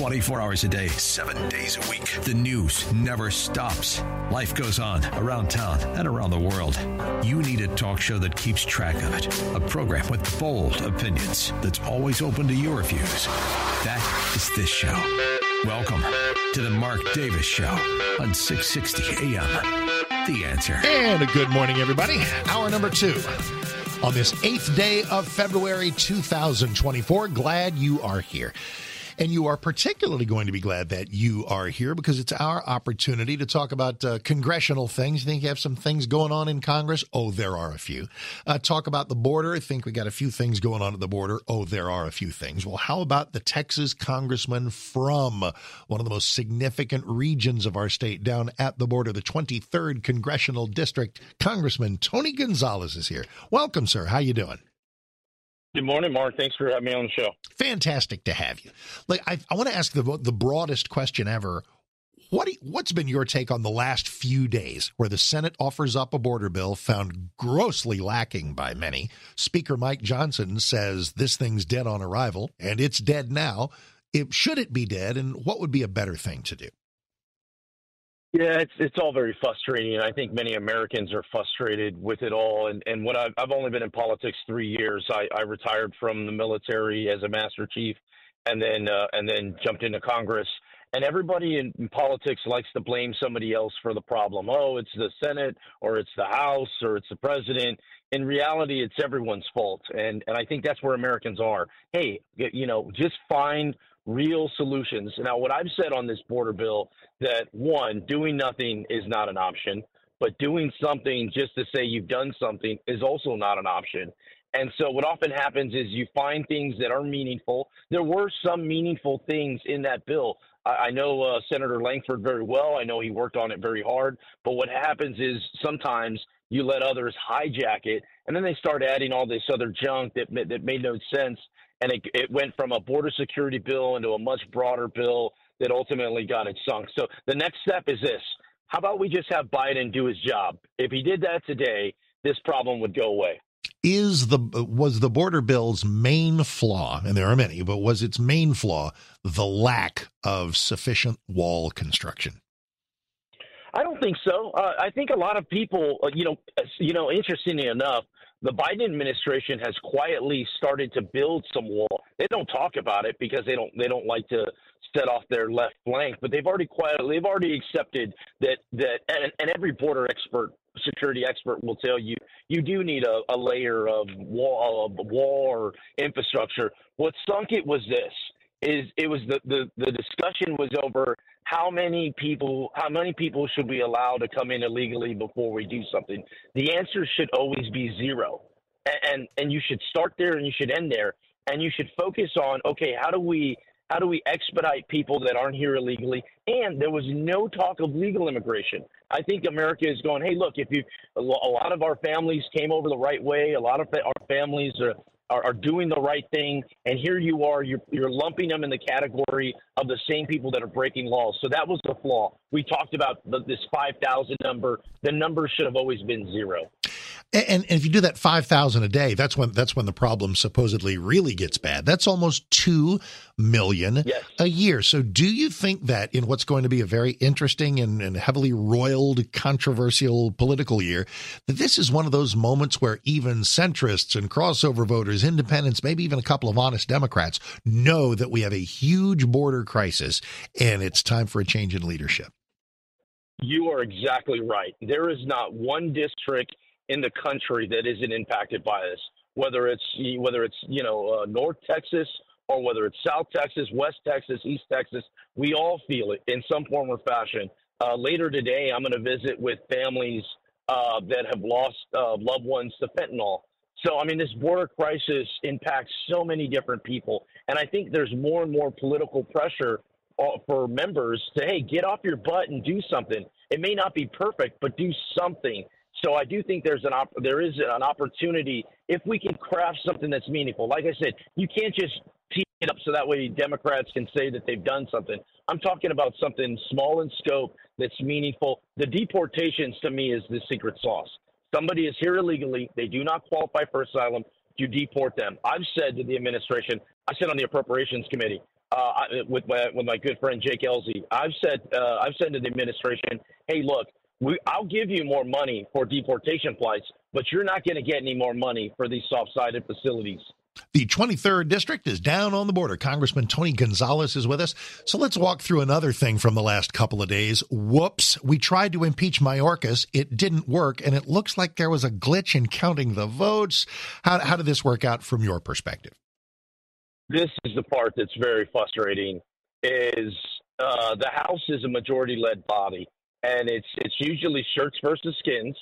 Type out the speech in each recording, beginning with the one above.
24 hours a day, seven days a week. The news never stops. Life goes on around town and around the world. You need a talk show that keeps track of it. A program with bold opinions that's always open to your views. That is this show. Welcome to the Mark Davis Show on 660 AM. The answer. And a good morning, everybody. Hour number two on this eighth day of February 2024. Glad you are here. And you are particularly going to be glad that you are here because it's our opportunity to talk about uh, congressional things. You think you have some things going on in Congress? Oh, there are a few. Uh, talk about the border. I think we got a few things going on at the border. Oh, there are a few things. Well, how about the Texas congressman from one of the most significant regions of our state down at the border, the 23rd congressional district? Congressman Tony Gonzales is here. Welcome, sir. How you doing? Good morning, Mark. Thanks for having me on the show. Fantastic to have you. Like, I, I want to ask the the broadest question ever. What what's been your take on the last few days, where the Senate offers up a border bill found grossly lacking by many? Speaker Mike Johnson says this thing's dead on arrival, and it's dead now. It, should it be dead, and what would be a better thing to do? Yeah, it's it's all very frustrating, and I think many Americans are frustrated with it all. And and what I've, I've only been in politics three years. I, I retired from the military as a master chief, and then uh, and then jumped into Congress. And everybody in, in politics likes to blame somebody else for the problem. Oh, it's the Senate, or it's the House, or it's the president. In reality, it's everyone's fault, and and I think that's where Americans are. Hey, you know, just find real solutions. Now, what I've said on this border bill that one, doing nothing is not an option, but doing something just to say you've done something is also not an option. And so what often happens is you find things that are meaningful. There were some meaningful things in that bill. I, know uh, Senator Lankford very well. I know he worked on it very hard. But what happens is sometimes you let others hijack it, and then they start adding all this other junk that that made no sense and it, it went from a border security bill into a much broader bill that ultimately got it sunk. So the next step is this. How about we just have Biden do his job? If he did that today, this problem would go away. Is the was the border bill's main flaw, and there are many, but was its main flaw the lack of sufficient wall construction? I don't think so. Uh, I think a lot of people, uh, you know, you know, interestingly enough, the Biden administration has quietly started to build some wall. They don't talk about it because they don't they don't like to set off their left flank, but they've already quietly they've already accepted that that and, and every border expert security expert will tell you you do need a, a layer of wall of wall or infrastructure. What sunk it was this is it was the, the, the discussion was over how many people how many people should we allow to come in illegally before we do something? The answer should always be zero. And, and and you should start there and you should end there. And you should focus on okay how do we how do we expedite people that aren't here illegally? And there was no talk of legal immigration. I think america is going hey look if you a lot of our families came over the right way. A lot of our families are are, are doing the right thing, and here you are, you're, you're lumping them in the category of the same people that are breaking laws. So that was the flaw. We talked about the, this 5,000 number. The number should have always been zero. And, and, if you do that five thousand a day, that's when that's when the problem supposedly really gets bad. That's almost two million yes. a year. So, do you think that in what's going to be a very interesting and, and heavily roiled, controversial political year, that this is one of those moments where even centrists and crossover voters, independents, maybe even a couple of honest Democrats, know that we have a huge border crisis and it's time for a change in leadership? You are exactly right. There is not one district in the country that isn't impacted by this. Whether it's whether it's you know uh, North Texas or whether it's South Texas, West Texas, East Texas, we all feel it in some form or fashion. Uh, later today, I'm going to visit with families uh, that have lost uh, loved ones to fentanyl. So, I mean, this border crisis impacts so many different people. And I think there's more and more political pressure uh, for members to, hey, get off your butt and do something. It may not be perfect, but do something. So I do think there's an op- there is an opportunity if we can craft something that's meaningful. Like I said, you can't just tee it up so that way Democrats can say that they've done something. I'm talking about something small in scope that's meaningful. The deportations to me is the secret sauce. Somebody is here illegally. They do not qualify for asylum. You deport them. I've said to the administration, I said on the appropriations committee uh, with my with my good friend Jake Ellzey. I've said uh, I've said to the administration, hey, look, we, I'll give you more money for deportation flights, but you're not going to get any more money for these soft-sided facilities. The 23rd District is down on the border. Congressman Tony Gonzales is with us. So let's walk through another thing from the last couple of days. Whoops. We tried to impeach Mayorkas. It didn't work, and it looks like there was a glitch in counting the votes. How, how did this work out from your perspective? This is the part that's very frustrating is uh, the House is a majority-led body, and it's it's usually shirts versus skins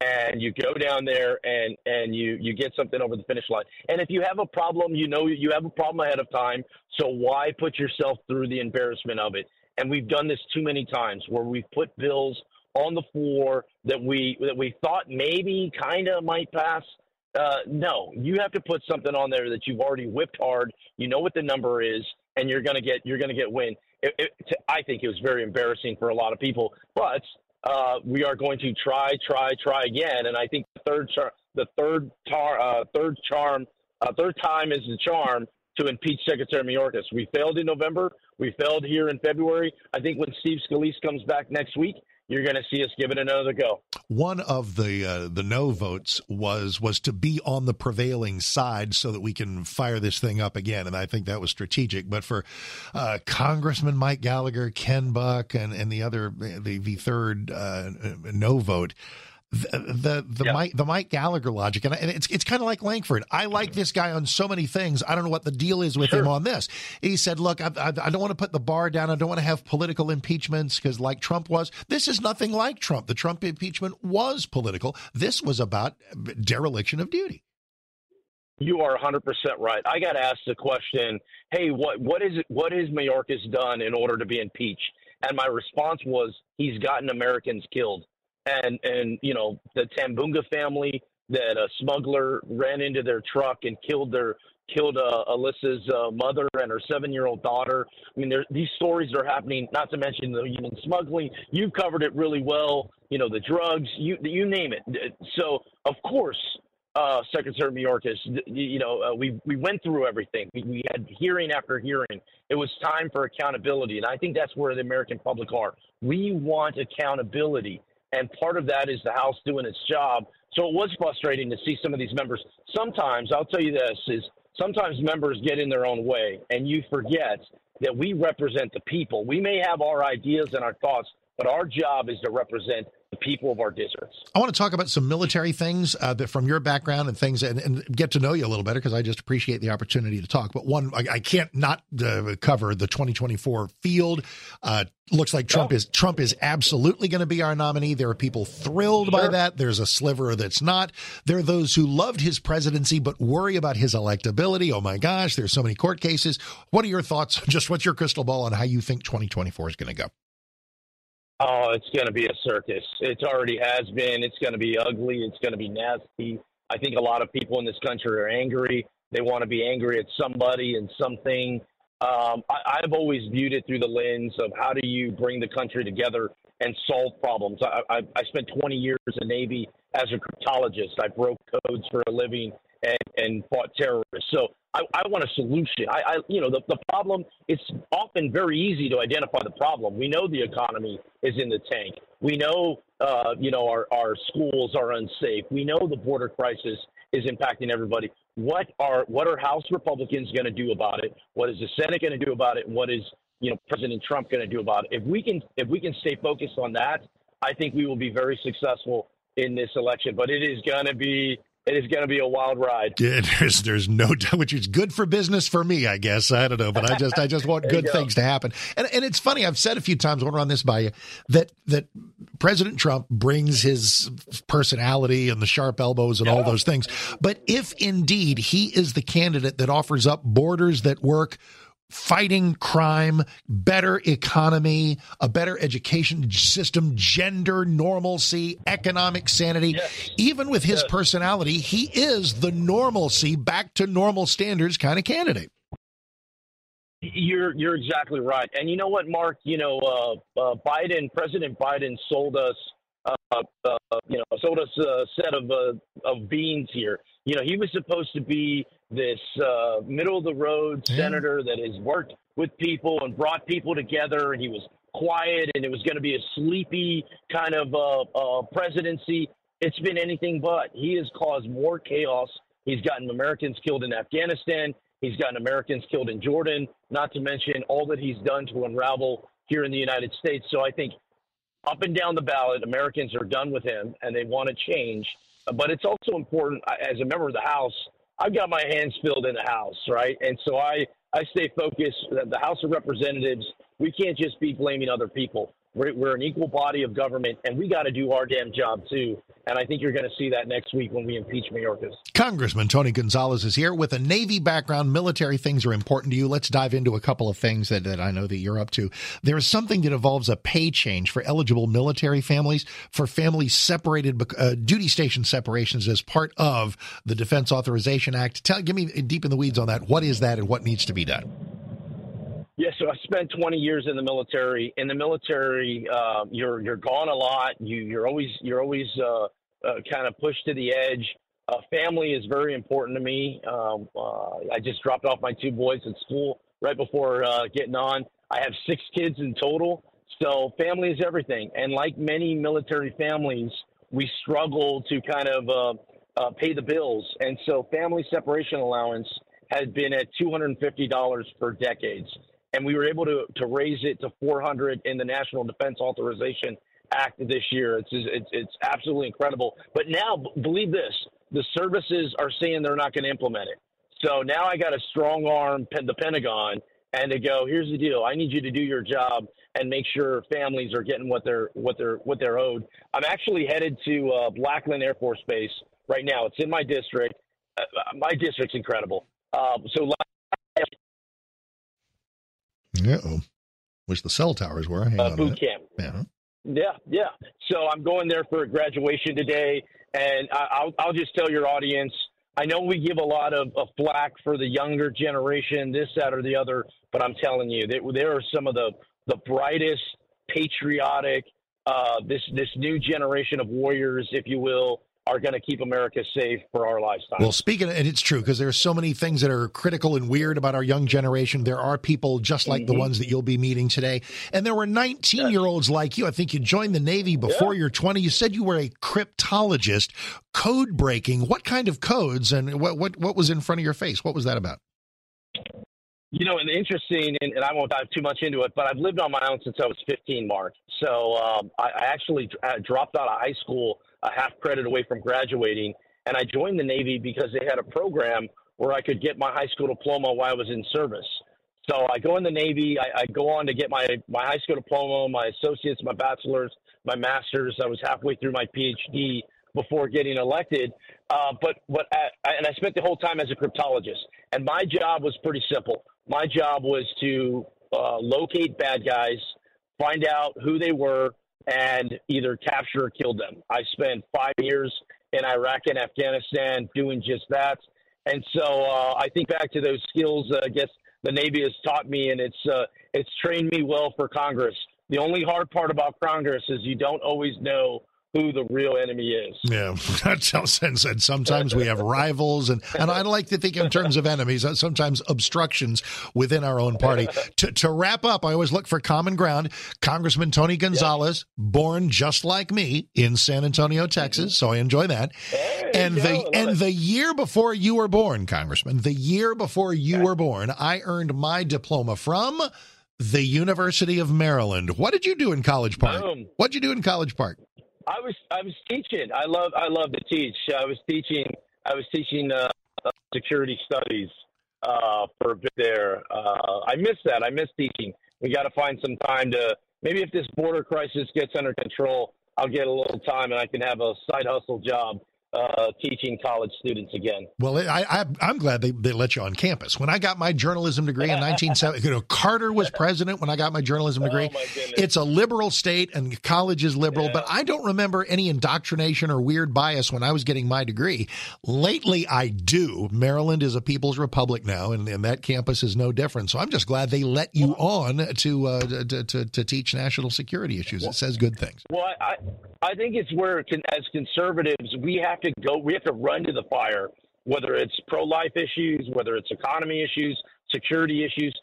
and you go down there and and you you get something over the finish line. And if you have a problem, you know you have a problem ahead of time. So why put yourself through the embarrassment of it? And we've done this too many times where we've put bills on the floor that we that we thought maybe kind of might pass. Uh, no, you have to put something on there that you've already whipped hard. You know what the number is, and you're gonna get you're gonna get win. It, it, I think it was very embarrassing for a lot of people, but uh, we are going to try, try, try again. And I think the third, char- the third, tar- uh, third charm, uh, third time is the charm to impeach Secretary Mayorkas. We failed in November. We failed here in February. I think when Steve Scalise comes back next week, you're going to see us give it another go. One of the uh, the no votes was was to be on the prevailing side so that we can fire this thing up again, and I think that was strategic. But for uh, Congressman Mike Gallagher, Ken Buck, and and the other the the third uh, no vote the the, Mike the Mike Gallagher logic, and, it's it's kind of like Lankford. I like this guy on so many things. I don't know what the deal is with sure. him on this. He said, "Look, I, I, I don't want to put the bar down. I don't want to have political impeachments because, like Trump was, this is nothing like Trump. The Trump impeachment was political. This was about dereliction of duty." You are 100% right. I got asked the question, "Hey, what what is it, what has Mayorkas done in order to be impeached?" And my response was, "He's gotten Americans killed." And and you know the Tambunga family that a smuggler ran into their truck and killed their killed uh, Alyssa's uh, mother and her seven-year-old daughter. I mean, these stories are happening. Not to mention the human smuggling. You've covered it really well. You know, the drugs. You you name it. So of course, uh, Secretary Mayorkas, you know, uh, we we went through everything. We, we had hearing after hearing. It was time for accountability, and I think that's where the American public are. We want accountability and part of that is the House doing its job. So it was frustrating to see some of these members. Sometimes, I'll tell you this, is sometimes members get in their own way, and you forget that we represent the people. We may have our ideas and our thoughts, but our job is to represent the people of our districts. I want to talk about some military things uh, that from your background and things and, and, get to know you a little better because I just appreciate the opportunity to talk. But one, I, I can't not uh, cover the 2024 field. Uh, looks like Trump is Trump is absolutely going to be our nominee. There are people thrilled sure. by that. There's a sliver that's not. There are those who loved his presidency but worry about his electability. Oh my gosh, there's so many court cases. What are your thoughts? Just what's your crystal ball on how you think 2024 is going to go? Oh, it's going to be a circus. It already has been. It's going to be ugly. It's going to be nasty. I think a lot of people in this country are angry. They want to be angry at somebody and something. Um, I, I've always viewed it through the lens of how do you bring the country together and solve problems. I, I, I spent 20 years in the Navy as a cryptologist. I broke codes for a living and, and fought terrorists. So I, I want a solution. I, I you know, the, the problem, it's often very easy to identify the problem. We know the economy is in the tank. We know, uh, you know, our, our schools are unsafe. We know the border crisis is impacting everybody. What are what are House Republicans going to do about it? What is the Senate going to do about it? And what is you know President Trump going to do about it? If we can if we can stay focused on that, I think we will be very successful in this election. But it is going to be it is going to be a wild ride. Yeah, there's there's no doubt, which is good for business for me, I guess. I don't know, but I just I just want good go. things to happen. And and it's funny. I've said a few times. I want to run this by you that that President Trump brings his personality and the sharp elbows and yeah. all those things. But if indeed he is the candidate that offers up borders that work fighting crime, better economy, a better education system, gender normalcy, economic sanity. Yes. Even with his yes. personality, he is the normalcy, back to normal standards kind of candidate. You're you're exactly right, and you know what, Mark? You know, uh, uh, Biden, President Biden, sold us, uh, uh you know, sold us a set of uh, of beans here. You know, he was supposed to be this uh, middle of the road yeah. senator that has worked with people and brought people together, and he was quiet, and it was going to be a sleepy kind of uh, uh, presidency. It's been anything but. He has caused more chaos. He's gotten Americans killed in Afghanistan. He's gotten Americans killed in Jordan, not to mention all that he's done to unravel here in the United States. So I think up and down the ballot, Americans are done with him and they want to change. But it's also important, as a member of the House, I've got my hands filled in the House, right? And so I, I stay focused. The House of Representatives, we can't just be blaming other people. We're, we're an equal body of government, and we got to do our damn job too. And I think you're going to see that next week when we impeach Mayorkas. Congressman Tony Gonzales is here with a Navy background. Military things are important to you. Let's dive into a couple of things that, that I know that you're up to. There is something that involves a pay change for eligible military families, for families separated, uh, duty station separations as part of the Defense Authorization Act. Tell, give me deep in the weeds on that. What is that and what needs to be done? Yeah, so I spent 20 years in the military. In the military, uh, you're you're gone a lot. You you're always you're always uh, uh, kind of pushed to the edge. Uh, family is very important to me. Um, uh, I just dropped off my two boys at school right before uh, getting on. I have six kids in total, so family is everything. And like many military families, we struggle to kind of pay the bills, and so family separation allowance has been at $250 for decades and we were able to to raise it to 400 in the National Defense Authorization Act this year. It's it's, it's absolutely incredible. But now, believe this: the services are saying they're not going to implement it. So now I got a strong arm, the Pentagon, and to go. Here's the deal: I need you to do your job and make sure families are getting what they're what they're what they're owed. I'm actually headed to uh, Lackland Air Force Base right now. It's in my district. Uh, my district's incredible. Uh, so yeah. Wish the cell towers were. Hang uh, boot camp. Yeah. Yeah, yeah. So I'm going there for a graduation today, and I, will I'll just tell your audience. I know we give a lot of, of flack for the younger generation, this, that, or the other, but I'm telling you, there, there are some of the the brightest, patriotic, uh, this this new generation of warriors, if you will, are going to keep America safe for our lifetime. Well, speaking, of, and it's true because there are so many things that are critical and weird about our young generation. There are people just like mm-hmm. the ones that you'll be meeting today, and there were 19 year olds like you. I think you joined the Navy before yeah. you're 20. You said you were a cryptologist, code breaking. What kind of codes, and what what what was in front of your face? What was that about? You know, and interesting, and, and, I won't dive too much into it, but I've lived on my own since I was 15, Mark. So um, I, I, actually dropped out of high school a half credit away from graduating. And I joined the Navy because they had a program where I could get my high school diploma while I was in service. So I go in the Navy. I, I go on to get my, my high school diploma, my associates, my bachelor's, my master's. I was halfway through my PhD before getting elected. Uh, but what I, and I spent the whole time as a cryptologist. And my job was pretty simple. My job was to uh, locate bad guys, find out who they were, and either capture or kill them. I spent five years in Iraq and Afghanistan doing just that. And so uh, I think back to those skills. Uh, I guess the Navy has taught me, and it's uh, it's trained me well for Congress. The only hard part about Congress is you don't always know who the real enemy is. Yeah, that's how sense. And sometimes we have rivals, and and I like to think in terms of enemies. Uh, sometimes obstructions within our own party. to, to wrap up, I always look for common ground. Congressman Tony Gonzales, born just like me in San Antonio, Texas, mm-hmm. so I enjoy that. and the and it. the year before you were born, Congressman, the year before you were born, I earned my diploma from the University of Maryland. What did you do in College Park? What did you do in College Park? I was I was teaching. I love I love to teach. I was teaching I was teaching uh, security studies uh, for a bit there. Uh, I miss that. I miss teaching. We got to find some time to maybe if this border crisis gets under control, I'll get a little time and I can have a side hustle job uh, teaching college students again. Well, I, I, am glad they, they let you on campus. When I got my journalism degree in 1970, you know, Carter was president when I got my journalism oh, degree. Oh, it's a liberal state and college is liberal, yeah. but I don't remember any indoctrination or weird bias when I was getting my degree. Lately, I do. Maryland is a people's republic now, and, and that campus is no different. So I'm just glad they let you on to, uh, to, to, to, teach national security issues. It says good things. Well, I, I think it's where, as conservatives, we have to go. We have to run to the fire, whether it's pro-life issues, whether it's economy issues, security issues.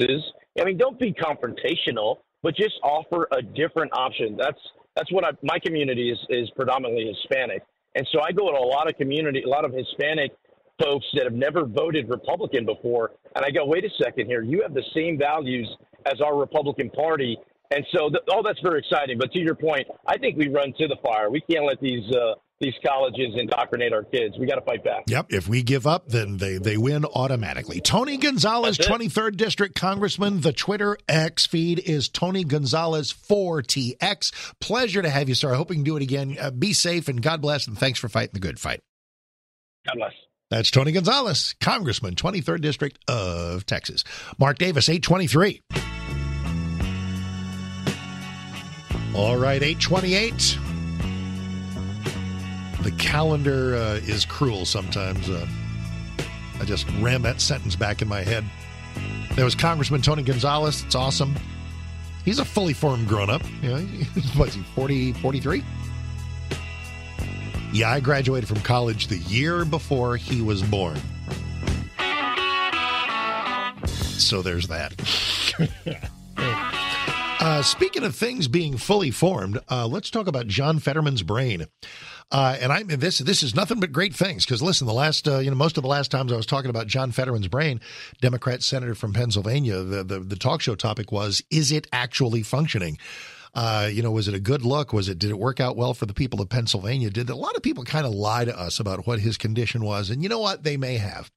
I mean, don't be confrontational, but just offer a different option. That's that's what I, my community is is predominantly Hispanic, and so I go to a lot of community, a lot of Hispanic folks that have never voted Republican before, and I go, wait a second here, you have the same values as our Republican Party, and so, th- oh, that's very exciting. But to your point, I think we run to the fire. We can't let these uh, these colleges indoctrinate our kids. We got to fight back. Yep. If we give up, then they, they win automatically. Tony Gonzales, 23rd District Congressman. The Twitter X feed is Tony Gonzales 4TX. Pleasure to have you, sir. I hope we can do it again. Uh, be safe and God bless. And thanks for fighting the good fight. God bless. That's Tony Gonzales, Congressman, 23rd District of Texas. Mark Davis, 823. All right, 828. The calendar uh, is cruel sometimes. Uh, I just ran that sentence back in my head. There was Congressman Tony Gonzales. It's awesome. He's a fully formed grown up. You know, what's he, 40, 43? Yeah, I graduated from college the year before he was born. So there's that. Uh, speaking of things being fully formed, uh, let's talk about John Fetterman's brain. Uh, and I this this is nothing but great things because listen, the last uh, you know most of the last times I was talking about John Fetterman's brain, Democrat senator from Pennsylvania, the, the the talk show topic was is it actually functioning? Uh, you know, was it a good look? Was it did it work out well for the people of Pennsylvania? Did a lot of people kind of lie to us about what his condition was? And you know what? They may have,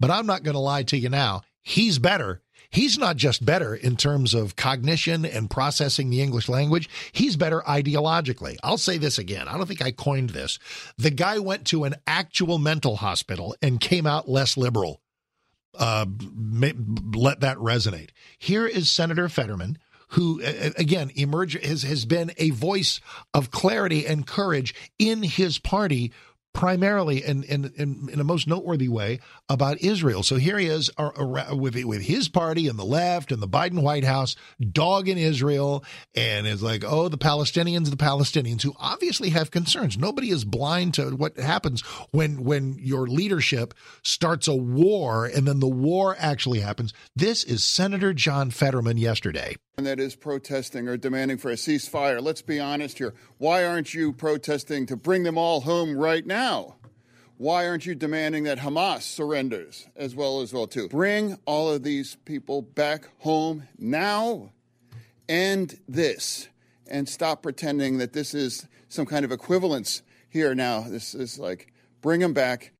but I'm not going to lie to you now. He's better he's not just better in terms of cognition and processing the English language, he's better ideologically. I'll say this again. I don't think I coined this. The guy went to an actual mental hospital and came out less liberal. Uh, let that resonate. Here is Senator Fetterman, who again emerge has, has been a voice of clarity and courage in his party primarily and in, in, in, a most noteworthy way about Israel. So here he is with with his party and the left and the Biden White House dogging Israel and is like, oh, the Palestinians, the Palestinians who obviously have concerns. Nobody is blind to what happens when when your leadership starts a war and then the war actually happens. This is Senator John Fetterman yesterday that is protesting or demanding for a ceasefire. Let's be honest here. Why aren't you protesting to bring them all home right now? Why aren't you demanding that Hamas surrenders as well as well too? Bring all of these people back home now. End this and stop pretending that this is some kind of equivalence here now. This is like bring them back.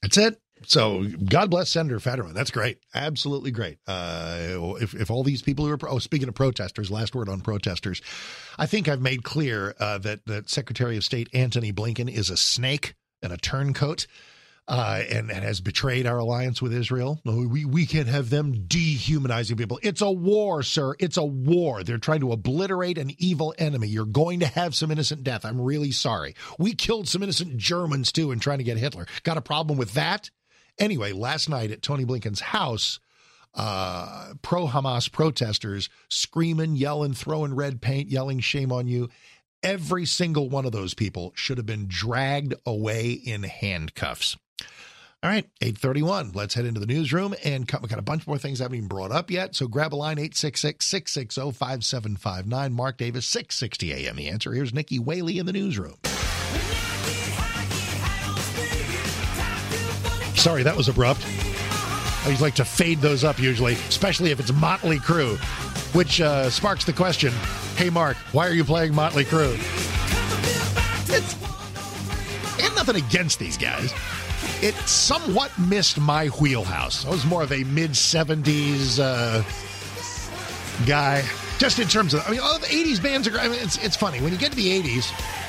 That's it. So God bless Senator Fetterman. That's great. Absolutely great. Uh, if, if all these people who are, oh, speaking of protesters, last word on protesters, I think I've made clear uh, that, that Secretary of State Antony Blinken is a snake and a turncoat. Uh, and, and, has betrayed our alliance with Israel. We, we can't have them dehumanizing people. It's a war, sir. It's a war. They're trying to obliterate an evil enemy. You're going to have some innocent death. I'm really sorry. We killed some innocent Germans too in trying to get Hitler. Got a problem with that? Anyway, last night at Tony Blinken's house, uh, pro Hamas protesters screaming, yelling, throwing red paint, yelling, shame on you. Every single one of those people should have been dragged away in handcuffs. All right, 831. Let's head into the newsroom and we got a bunch more things I haven't even brought up yet. So grab a line 866 660 5759. Mark Davis, 660 AM. The answer here's Nikki Whaley in the newsroom. Sorry, that was abrupt. I would like to fade those up usually, especially if it's Motley Crue, which uh, sparks the question Hey, Mark, why are you playing Motley Crue? It's, nothing against these guys. It somewhat missed my wheelhouse. I was more of a mid 70s uh, guy, just in terms of, I mean, all the 80s bands are, I mean, it's, it's funny. When you get to the 80s,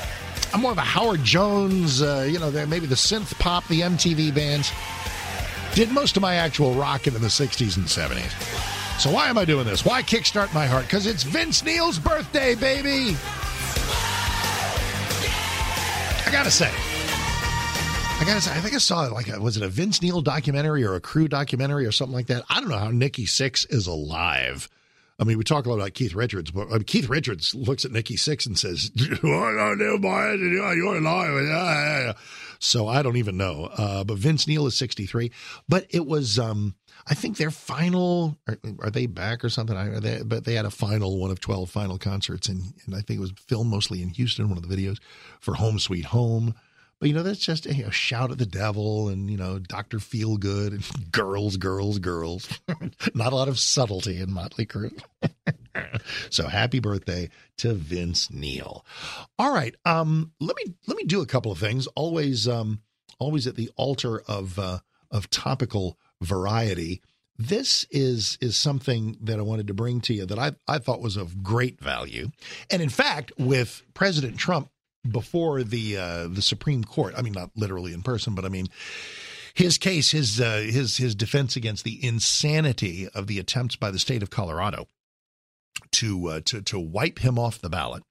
I'm more of a Howard Jones, uh, you know, maybe the synth pop, the MTV bands. Did most of my actual rocking in the 60s and 70s. So why am I doing this? Why kickstart my heart? Because it's Vince Neil's birthday, baby. I gotta say, I gotta say, I think I saw it like a, was it a Vince Neil documentary or a Crue documentary or something like that? I don't know how Nikki Sixx is alive. I mean, we talk a lot about Keith Richards, but I mean, Keith Richards looks at Nikki Sixx and says, "You're alive." So I don't even know. Uh, but Vince Neil is 63. But it was, um, I think their final, are, are they back or something? Are they, but they had a final, one of 12 final concerts. And, and I think it was filmed mostly in Houston, one of the videos for Home Sweet Home. But you know, that's just a you know, shout at the devil and you know, Doctor Feel Good and girls, girls, girls. Not a lot of subtlety in Motley Crue. so happy birthday to Vince Neil. All right, um, let me let me do a couple of things. Always, um, always at the altar of uh, of topical variety. This is is something that I wanted to bring to you that I I thought was of great value, and in fact, with President Trump before the uh, the Supreme Court. I mean, not literally in person, but I mean his case, his uh, his his defense against the insanity of the attempts by the state of Colorado to uh, to to wipe him off the ballot.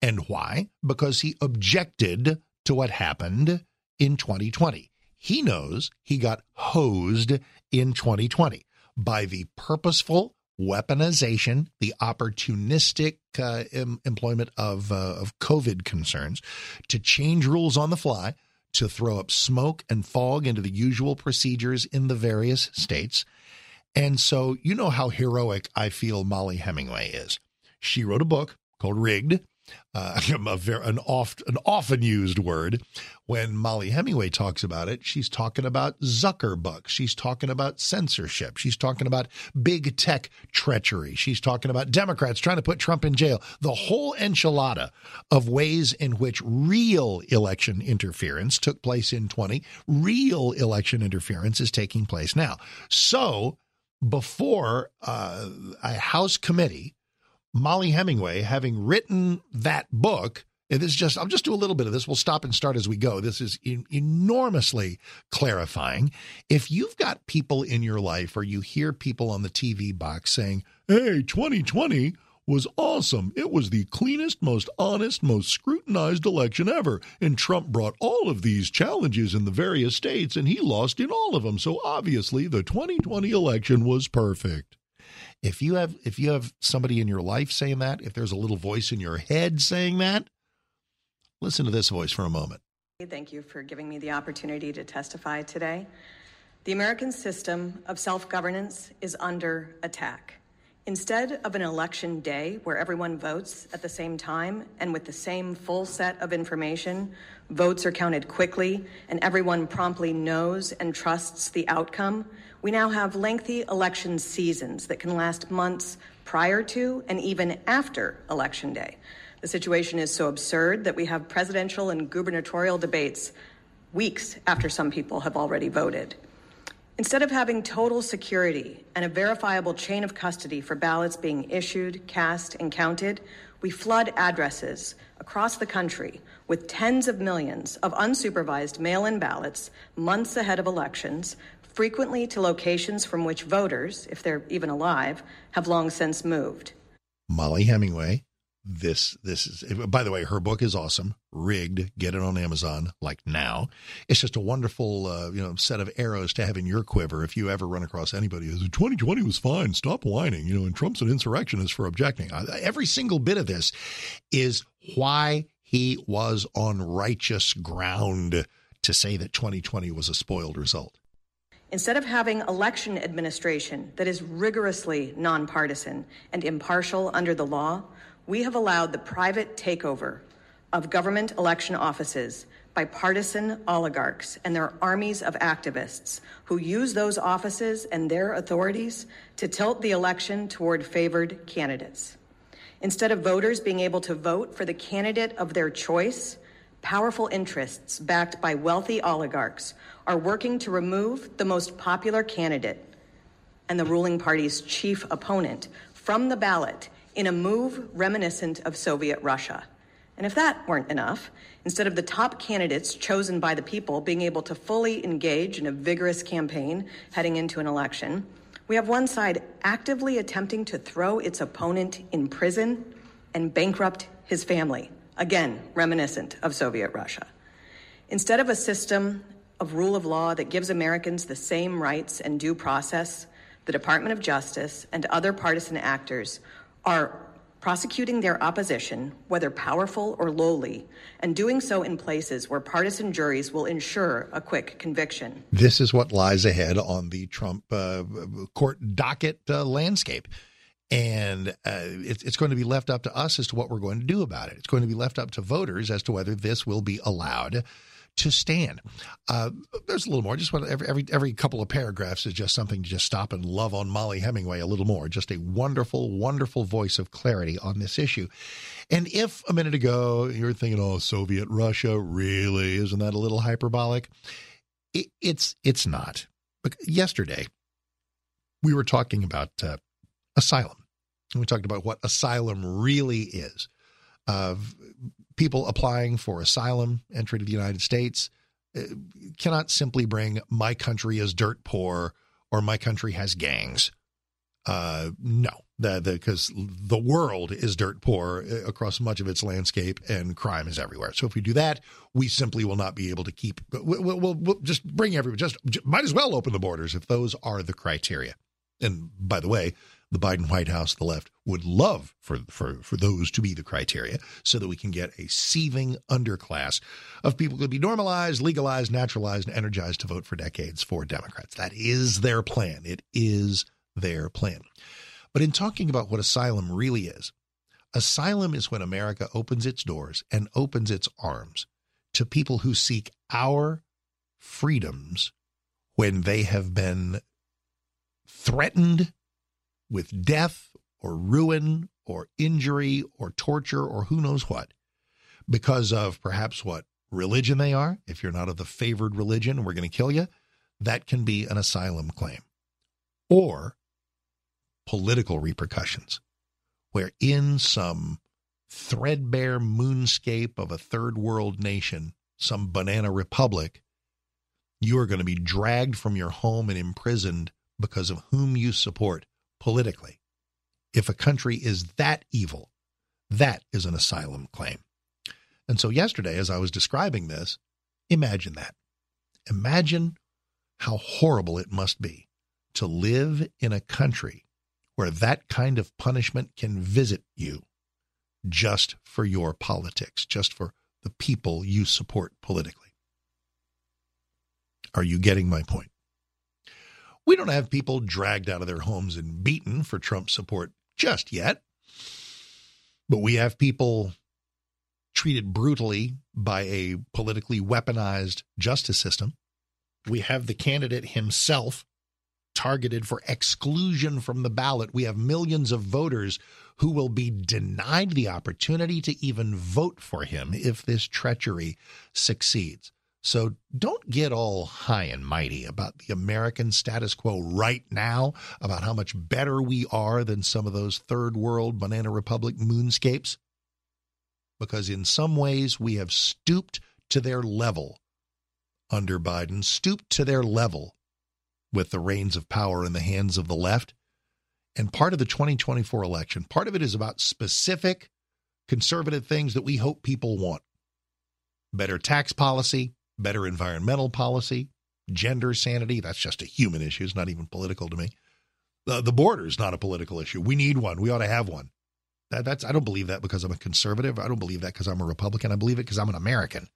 And why? Because he objected to what happened in 2020. He knows he got hosed in 2020 by the purposeful weaponization, the opportunistic uh, em- employment of uh, of COVID concerns to change rules on the fly, to throw up smoke and fog into the usual procedures in the various states. And so, you know how heroic I feel Mollie Hemingway is. She wrote a book called Rigged uh, very, an oft an often used word. When Mollie Hemingway talks about it, she's talking about Zuckerbucks. She's talking about censorship. She's talking about big tech treachery. She's talking about Democrats trying to put Trump in jail. The whole enchilada of ways in which real election interference took place in 20, real election interference is taking place now. So before uh, a House committee Mollie Hemingway, having written that book, and this is just, I'll just do a little bit of this. We'll stop and start as we go. This is enormously clarifying. If you've got people in your life or you hear people on the TV box saying, hey, 2020 was awesome. It was the cleanest, most honest, most scrutinized election ever. And Trump brought all of these challenges in the various states and he lost in all of them. So obviously the 2020 election was perfect. If you have if you have somebody in your life saying that, if there's a little voice in your head saying that, listen to this voice for a moment. Thank you for giving me the opportunity to testify today. The American system of self-governance is under attack. Instead of an election day where everyone votes at the same time and with the same full set of information, votes are counted quickly and everyone promptly knows and trusts the outcome, we now have lengthy election seasons that can last months prior to and even after Election Day. The situation is so absurd that we have presidential and gubernatorial debates weeks after some people have already voted. Instead of having total security and a verifiable chain of custody for ballots being issued, cast, and counted, we flood addresses across the country with tens of millions of unsupervised mail in ballots months ahead of elections, frequently to locations from which voters, if they're even alive, have long since moved. Mollie Hemingway. This this is by the way, her book is awesome. Rigged, get it on Amazon like now. It's just a wonderful uh, you know set of arrows to have in your quiver if you ever run across anybody who says 2020 was fine. Stop whining, you know. And Trump's an insurrectionist for objecting. Every single bit of this is why he was on righteous ground to say that 2020 was a spoiled result. Instead of having election administration that is rigorously nonpartisan and impartial under the law, we have allowed the private takeover of government election offices by partisan oligarchs and their armies of activists who use those offices and their authorities to tilt the election toward favored candidates. Instead of voters being able to vote for the candidate of their choice, powerful interests backed by wealthy oligarchs are working to remove the most popular candidate and the ruling party's chief opponent from the ballot in a move reminiscent of Soviet Russia. And if that weren't enough, instead of the top candidates chosen by the people being able to fully engage in a vigorous campaign heading into an election, we have one side actively attempting to throw its opponent in prison and bankrupt his family. Again, reminiscent of Soviet Russia. Instead of a system of rule of law that gives Americans the same rights and due process, the Department of Justice and other partisan actors are prosecuting their opposition, whether powerful or lowly, and doing so in places where partisan juries will ensure a quick conviction. This is what lies ahead on the Trump uh, court docket uh, landscape. And uh, it, it's going to be left up to us as to what we're going to do about it. It's going to be left up to voters as to whether this will be allowed to stand. Uh, there's a little more. Just every, every every couple of paragraphs is just something to just stop and love on Mollie Hemingway a little more. Just a wonderful, wonderful voice of clarity on this issue. And if a minute ago you're thinking, "Oh, Soviet Russia, really? Isn't that a little hyperbolic?" It, it's it's not. But yesterday we were talking about uh, asylum. And we talked about what asylum really is. Uh, people applying for asylum, entry to the United States, uh, cannot simply bring my country is dirt poor or my country has gangs. Uh, no, because the, the, the world is dirt poor uh, across much of its landscape and crime is everywhere. So if we do that, we simply will not be able to keep. We'll, we'll, we'll just bring everyone. Just might as well open the borders if those are the criteria. And by the way, the Biden White House, the left, would love for, for, for those to be the criteria so that we can get a seething underclass of people who could be normalized, legalized, naturalized, and energized to vote for decades for Democrats. That is their plan. It is their plan. But in talking about what asylum really is, asylum is when America opens its doors and opens its arms to people who seek our freedoms when they have been threatened with death or ruin or injury or torture or who knows what because of perhaps what religion they are. If you're not of the favored religion, we're going to kill you. That can be an asylum claim or political repercussions, where in some threadbare moonscape of a third world nation, some banana republic, you are going to be dragged from your home and imprisoned because of whom you support politically. If a country is that evil, that is an asylum claim. And so, yesterday, as I was describing this, imagine that. Imagine how horrible it must be to live in a country where that kind of punishment can visit you just for your politics, just for the people you support politically. Are you getting my point? We don't have people dragged out of their homes and beaten for Trump support just yet. But we have people treated brutally by a politically weaponized justice system. We have the candidate himself targeted for exclusion from the ballot. We have millions of voters who will be denied the opportunity to even vote for him if this treachery succeeds. So don't get all high and mighty about the American status quo right now, about how much better we are than some of those third world banana republic moonscapes. Because in some ways we have stooped to their level under Biden, stooped to their level with the reins of power in the hands of the left. And part of the 2024 election, part of it is about specific conservative things that we hope people want better tax policy, better environmental policy, gender sanity. That's just a human issue. It's not even political to me. The, the border is not a political issue. We need one. We ought to have one. That, that's I don't believe that because I'm a conservative. I don't believe that because I'm a Republican. I believe it because I'm an American.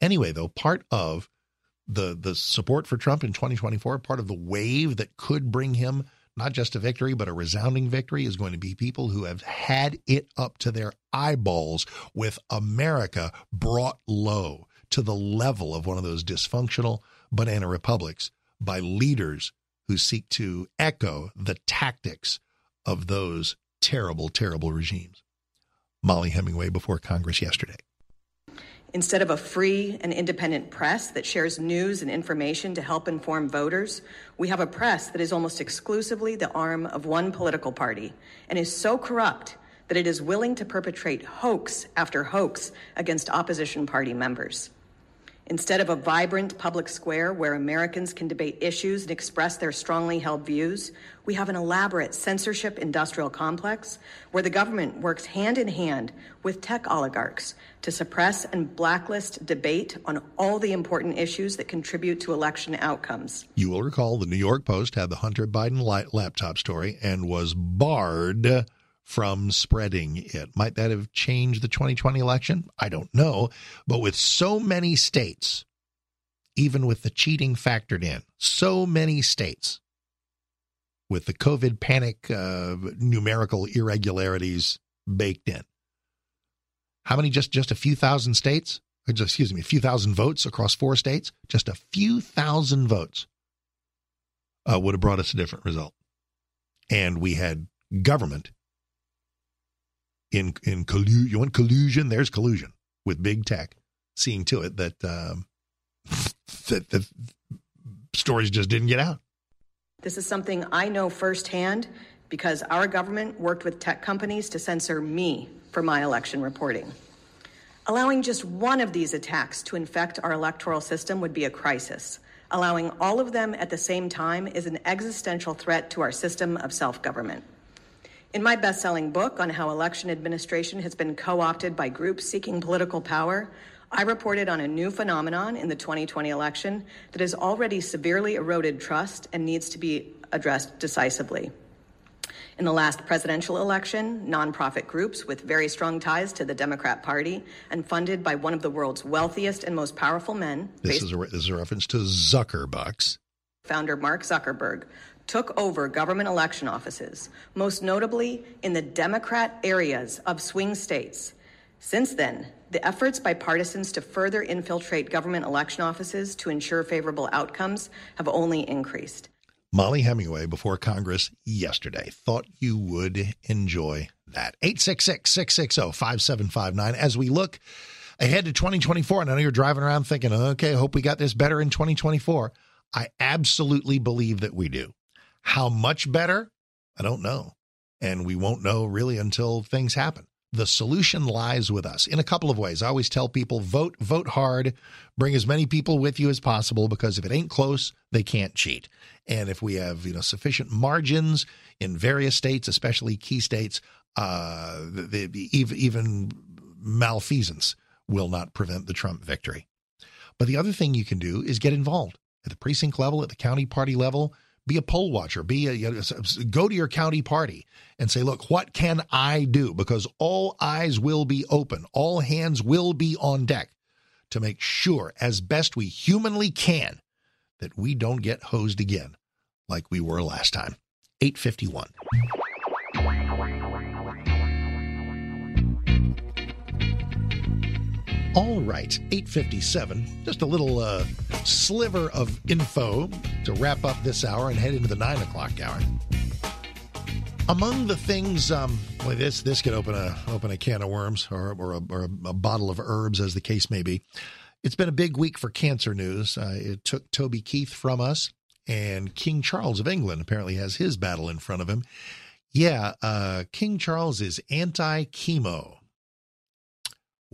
anyway, though, part of the the support for Trump in 2024, part of the wave that could bring him not just a victory, but a resounding victory is going to be people who have had it up to their eyeballs with America brought low to the level of one of those dysfunctional banana republics by leaders who seek to echo the tactics of those terrible, terrible regimes. Mollie Hemingway before Congress yesterday. Instead of a free and independent press that shares news and information to help inform voters, we have a press that is almost exclusively the arm of one political party and is so corrupt that it is willing to perpetrate hoax after hoax against opposition party members. Instead of a vibrant public square where Americans can debate issues and express their strongly held views, we have an elaborate censorship industrial complex where the government works hand in hand with tech oligarchs to suppress and blacklist debate on all the important issues that contribute to election outcomes. You will recall the New York Post had the Hunter Biden laptop story and was barred from spreading it. Might that have changed the 2020 election? I don't know. But with so many states, even with the cheating factored in, so many states with the COVID panic uh, numerical irregularities baked in. How many? Just just a few thousand states? Just, excuse me, a few thousand votes across four states. Just a few thousand votes uh, would have brought us a different result. And we had government in in collusion. You want collusion? There's collusion with big tech, seeing to it that um, that the stories just didn't get out. This is something I know firsthand because our government worked with tech companies to censor me for my election reporting. Allowing just one of these attacks to infect our electoral system would be a crisis. Allowing all of them at the same time is an existential threat to our system of self government. In my best selling book on how election administration has been co opted by groups seeking political power, I reported on a new phenomenon in the 2020 election that has already severely eroded trust and needs to be addressed decisively. In the last presidential election, nonprofit groups with very strong ties to the Democrat Party and funded by one of the world's wealthiest and most powerful men. This, is a, this is a reference to Zuckerbucks. Founder Mark Zuckerberg took over government election offices, most notably in the Democrat areas of swing states. Since then, the efforts by partisans to further infiltrate government election offices to ensure favorable outcomes have only increased. Mollie Hemingway before Congress yesterday. Thought you would enjoy that. 866 660 5759. As we look ahead to 2024, and I know you're driving around thinking, okay, I hope we got this better in 2024. I absolutely believe that we do. How much better? I don't know. And we won't know really until things happen. The solution lies with us in a couple of ways. I always tell people vote, vote hard, bring as many people with you as possible because if it ain't close, they can't cheat. And if we have, you know, sufficient margins in various states, especially key states, uh, the, the, even malfeasance will not prevent the Trump victory. But the other thing you can do is get involved at the precinct level, at the county party level be a poll watcher be a go to your county party and say look what can i do? Because all eyes will be open all hands will be on deck to make sure as best we humanly can that we don't get hosed again like we were last time. 851 All right, 857. Just a little uh, sliver of info to wrap up this hour and head into the 9 o'clock hour. Among the things, um, this this could open a open a can of worms or or a, or a bottle of herbs, as the case may be. It's been a big week for cancer news. Uh, it took Toby Keith from us, and King Charles of England apparently has his battle in front of him. Yeah, uh, King Charles is anti chemo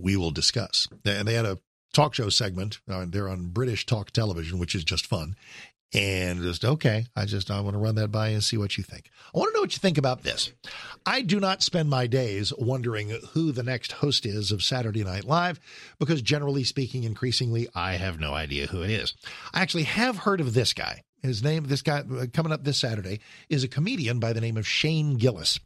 we will discuss. And they had a talk show segment. Uh, they're on British talk television, which is just fun. And just, okay, I just, I want to run that by and see what you think. I want to know what you think about this. I do not spend my days wondering who the next host is of Saturday Night Live because generally speaking, increasingly, I have no idea who it is. I actually have heard of this guy. His name, this guy uh, coming up this Saturday, is a comedian by the name of Shane Gillis.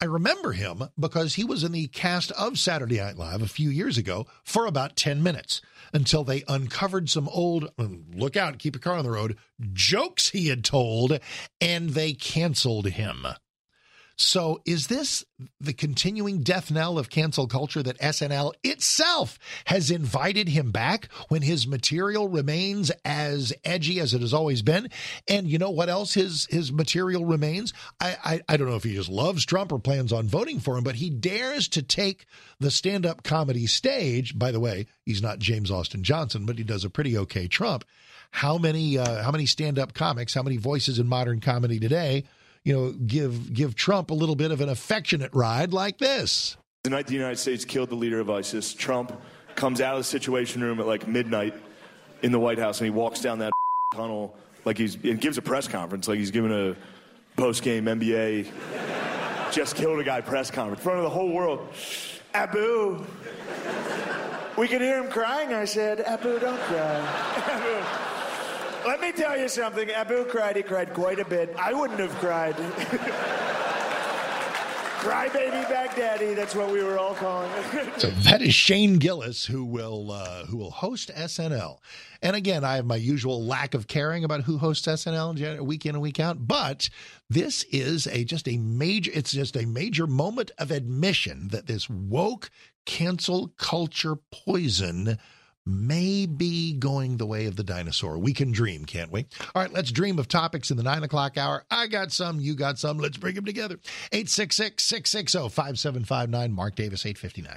I remember him because he was in the cast of Saturday Night Live a few years ago for about 10 minutes until they uncovered some old, um, look out, keep your car on the road, jokes he had told, and they canceled him. So, is this the continuing death knell of cancel culture that SNL itself has invited him back when his material remains as edgy as it has always been? And you know what else his his material remains? I I, I don't know if he just loves Trump or plans on voting for him, but he dares to take the stand up comedy stage. By the way, he's not James Austin Johnson, but he does a pretty okay Trump. How many uh, how many stand up comics? How many voices in modern comedy today? You know, give give Trump a little bit of an affectionate ride like this. The night the United States killed the leader of ISIS, Trump comes out of the Situation Room at like midnight in the White House, and he walks down that tunnel like he's and gives a press conference, like he's giving a post game NBA just killed a guy press conference in front of the whole world. Abu. We could hear him crying. I said, Abu, don't cry. Let me tell you something. Abu cried. He cried quite a bit. I wouldn't have cried. Crybaby Baghdadi. That's what we were all calling so that is Shane Gillis, who will uh, who will host SNL. And again, I have my usual lack of caring about who hosts SNL week in and week out, but this is a just a major. It's just a major moment of admission that this woke cancel culture poison may be going the way of the dinosaur. We can dream, can't we? All right, let's dream of topics in the nine o'clock hour. I got some, you got some. Let's bring them together. 866 660 5759. Mark Davis, 859.